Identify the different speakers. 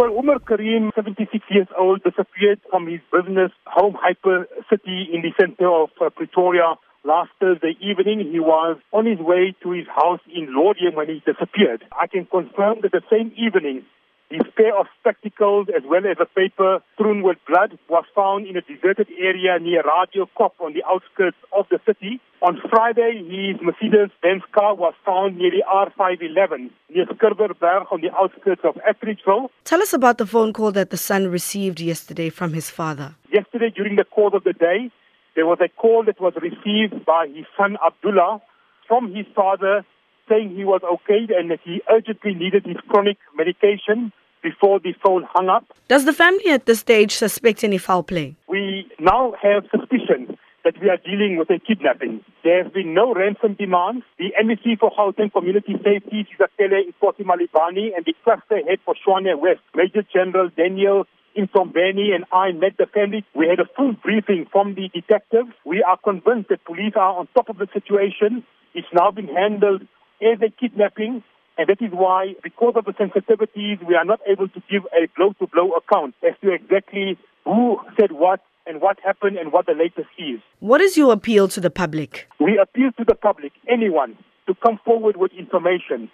Speaker 1: Well, Omar Carrim, 76 years old, disappeared from his business home Hyper City in the center of uh, Pretoria last Thursday evening. He was on his way to his house in Laudium when he disappeared. I can confirm that the same evening, his pair of spectacles as well as a paper strewn with blood was found in a deserted area near Radio Kop on the outskirts of the city. On Friday, his Mercedes-Benz car was found near the R511 near Skurweberg on the outskirts of Atteridgeville.
Speaker 2: Tell us about the phone call that the son received yesterday from his father.
Speaker 1: Yesterday, during the course of the day, there was a call that was received by his son Abdullah from his father saying he was okay and that he urgently needed his chronic medication before the phone hung up.
Speaker 2: Does the family at this stage suspect any foul play?
Speaker 1: We now have suspicion that we are dealing with a kidnapping. There has been no ransom demands. The MEC for Gauteng Community Safety, Sizakele Nkosi-Malobane, and the cluster head for Tshwane West, Major General Daniel Intombeni and I met the family. We had a full briefing from the detectives. We are convinced that police are on top of the situation. It's now been handled as a kidnapping. And that is why, because of the sensitivities, we are not able to give a blow to blow account as to exactly who said what and what happened and what the latest is.
Speaker 2: What is your appeal to the public?
Speaker 1: We appeal to the public, anyone, to come forward with information